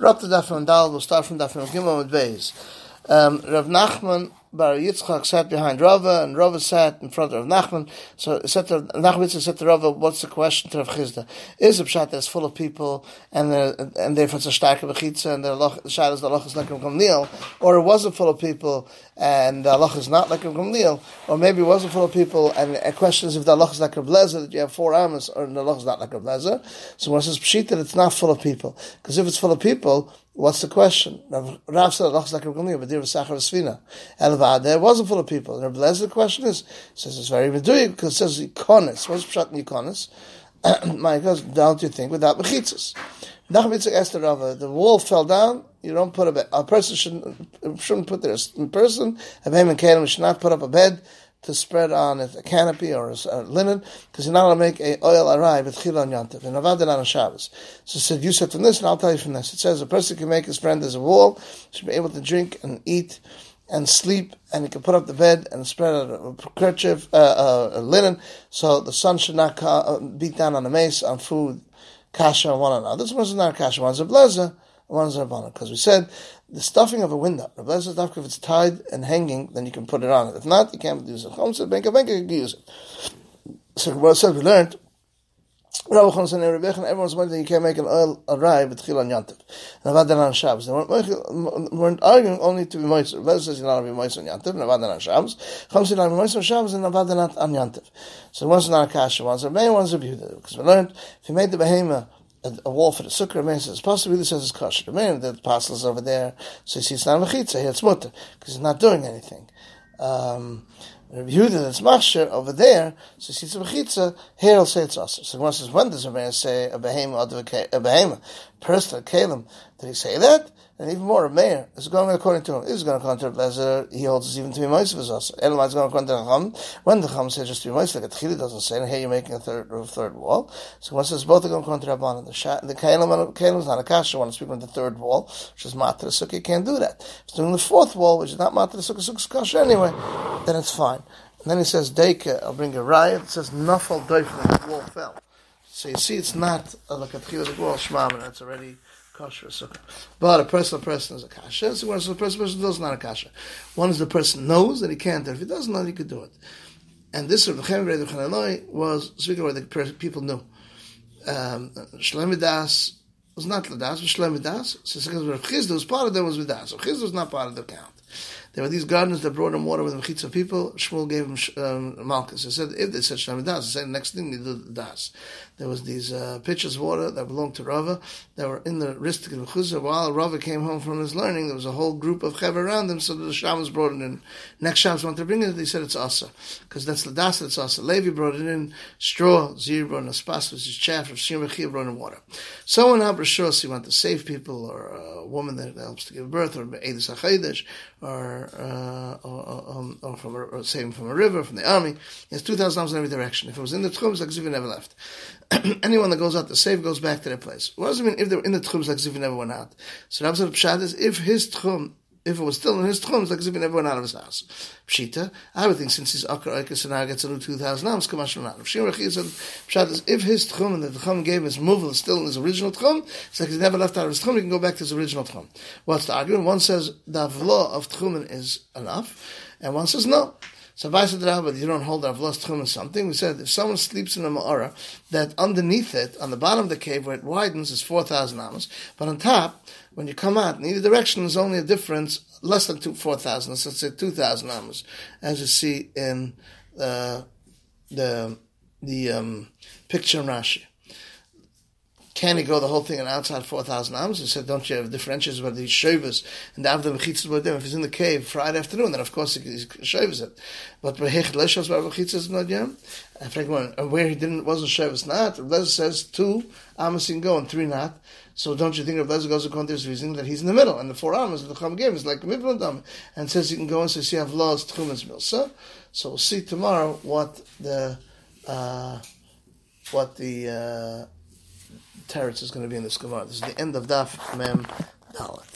rotte da von dal was da von da von gimmer mit weis ähm rav nachman Bar Yitzchak sat behind Rava, and Rava sat in front of Nachman. So said to, Nachman said to Rava, "What's the question to Rav Chisda? Is a pshat that's full of people, and and therefore it's a starke bechitza, and the shad is the loch is like Gamliel, or it wasn't full of people, and the loch is not like Gamliel, or maybe it wasn't full of people, and a question is if the loch is like a blazer that you have four arms, or the loch is not like a blazer. So when it says pshita, it's not full of people, because if it's full of people, What's the question? Rav said, "Lachs like Gamliel, but there was Sachar Svina." Elvad there wasn't full of people. And Rav Lezer, the question is, says it's very meduyik because it says ikonis. What's pshat ikonis? My God, don't you think without mechitzas? Nachmitzah asked the Rava, the wall fell down. You don't put a bed. A person shouldn't shouldn't put there. A person, a behem and kalim should not put up a bed to spread on a canopy or a, linen, because you're not going to make a oil arrive with chila on yantiv, and avad on Shabbos. So said, you said from this, and I'll tell you from this. It says a person can make his friend as a wall, should be able to drink and eat and sleep, and he can put up the bed and spread a, kerchief, uh, uh, linen, so the sun should not ca- uh, beat down on the mace, on food, kasha, on one another. This not kasha, one's a blazer, one's a rabbanon. Because we said the stuffing of a window. Rabbi says if it's tied and hanging, then you can put it on it. If not, you can't use it. Chom said, Benka, Benka, you can use it. So Rabbi said, we learned, Rabbi Chom said, everyone's wondering you can't make an oil arrive with Chil on Yantiv. And Avad on Shabbos. They weren't, weren't arguing only to be moist. Rabbi says you're not to be moist on Yantiv, and Avad on Shabbos. Chom said, I'm moist on Shabbos, and Avad on Yantiv. So one's not a kasha, one's a Rebbe, one's a Behuda. Because we learned, if you made the behemoth, a, wall for the sukkah, man says, possibly really says it's kosher. The man, the apostle is over there, so he sees it's not mechitza, here it's mutter, because he's not doing anything. Um, Rabbi Yehuda that's machshir over there, so sees a mechitza, here he'll say it's also. So one says, when does a man say a behemoth, a behemoth, person, a did he say that? And even more, a mayor is going according to him. Is going according to Blazer. He holds us even to be Moisef as us. Elamai is going according to the Chum. When the Chum says just to be Moisef, like Tchili doesn't say, and here you're making a third a third wall. So one says both are going according to Rabban. The Sha, the Kalim, is not a kasha. One is speaking on the third wall, which is Matra Sukkah. Can't do that. If it's doing the fourth wall, which is not Matra Sukkah, Sukkah's kasha anyway, then it's fine. And then he says, Deika, I'll bring a riot. It says, Nafal Doifel, the wall fell. So you see, it's not like a Tchili, the wall, Shmam, it's already kosher sukkah. But a person, a person is a kasha. So a person, a person does not a kasha. One is the person knows that he can't. and If he doesn't know, he could do it. And this of the Chem was speaking where the people knew. Um, Shlemidas was not Ladas, but Shlemidas. So because Chizda was part of them was Vidas. So Chizda was not part of the count. There were these gardeners that brought him water with mechitza people. Shmuel gave him um, malchus. He said, if they said shlam das, he said, next thing you do the das. There was these uh, pitchers of water that belonged to Rava that were in the Ristik of Chuzah. While Rava came home from his learning, there was a whole group of chev around him, so the Shabbos brought it in. Next Shabbos wanted to bring it, they said it's asa. Because that's the das, it's asa. Levi brought it in, straw, zir brought in a spas, which is chaff, Shim brought in water. Someone out Rishos, he wanted to save people, or a woman that helps to give birth, or Edis HaChayidesh, or, uh, or, um, or, from a, or saving from a river, from the army. He has 2,000 arms in every direction. If it was in the Tchum, if never left. anyone that goes out to save goes back to their place. What does it mean if they were in the tchum, like as never went out? So Rabbi Pshat is if his tchum, if it was still in his tchum, it's like as if he never went out of his house. Pshita, I would think since he's akar oikis and now gets a new 2,000 ams, come on, Shim Rechi said Pshat is if his tchum and the tchum gave his is still in his original tchum, it's like he's never left out of his tchum, he can go back to his original tchum. What's the argument? One says the law of tchumen is enough, and one says no. So Vaisa but you don't hold Avlos Tchum or something. We said if someone sleeps in a Ma'ara, that underneath it, on the bottom of the cave where it widens, is 4,000 amos, but on top, when you come out in either direction, there's only a difference less than two, 4,000, So let's say 2,000 amos, as you see in uh, the the um, picture in Rashi. Can he go the whole thing and outside 4,000 ams? He said, don't you have differentials where the shavers and the avdam mechitzas were them? If he's in the cave Friday afternoon, then of course he, shavers it. But behech where mechitzas not yam? And where he didn't, wasn't shavers not, Lezer says two amos can go and three not. So don't you think if Lezer goes according to this reasoning that he's in the middle and the four amos the Chum gave is like Mivlandam and says he can go and says you have laws Tchumas Milsa. So we'll see tomorrow what the, uh, what the, uh, teretz is going to be in this Gemara. This is the end of Daf Mem Dalet.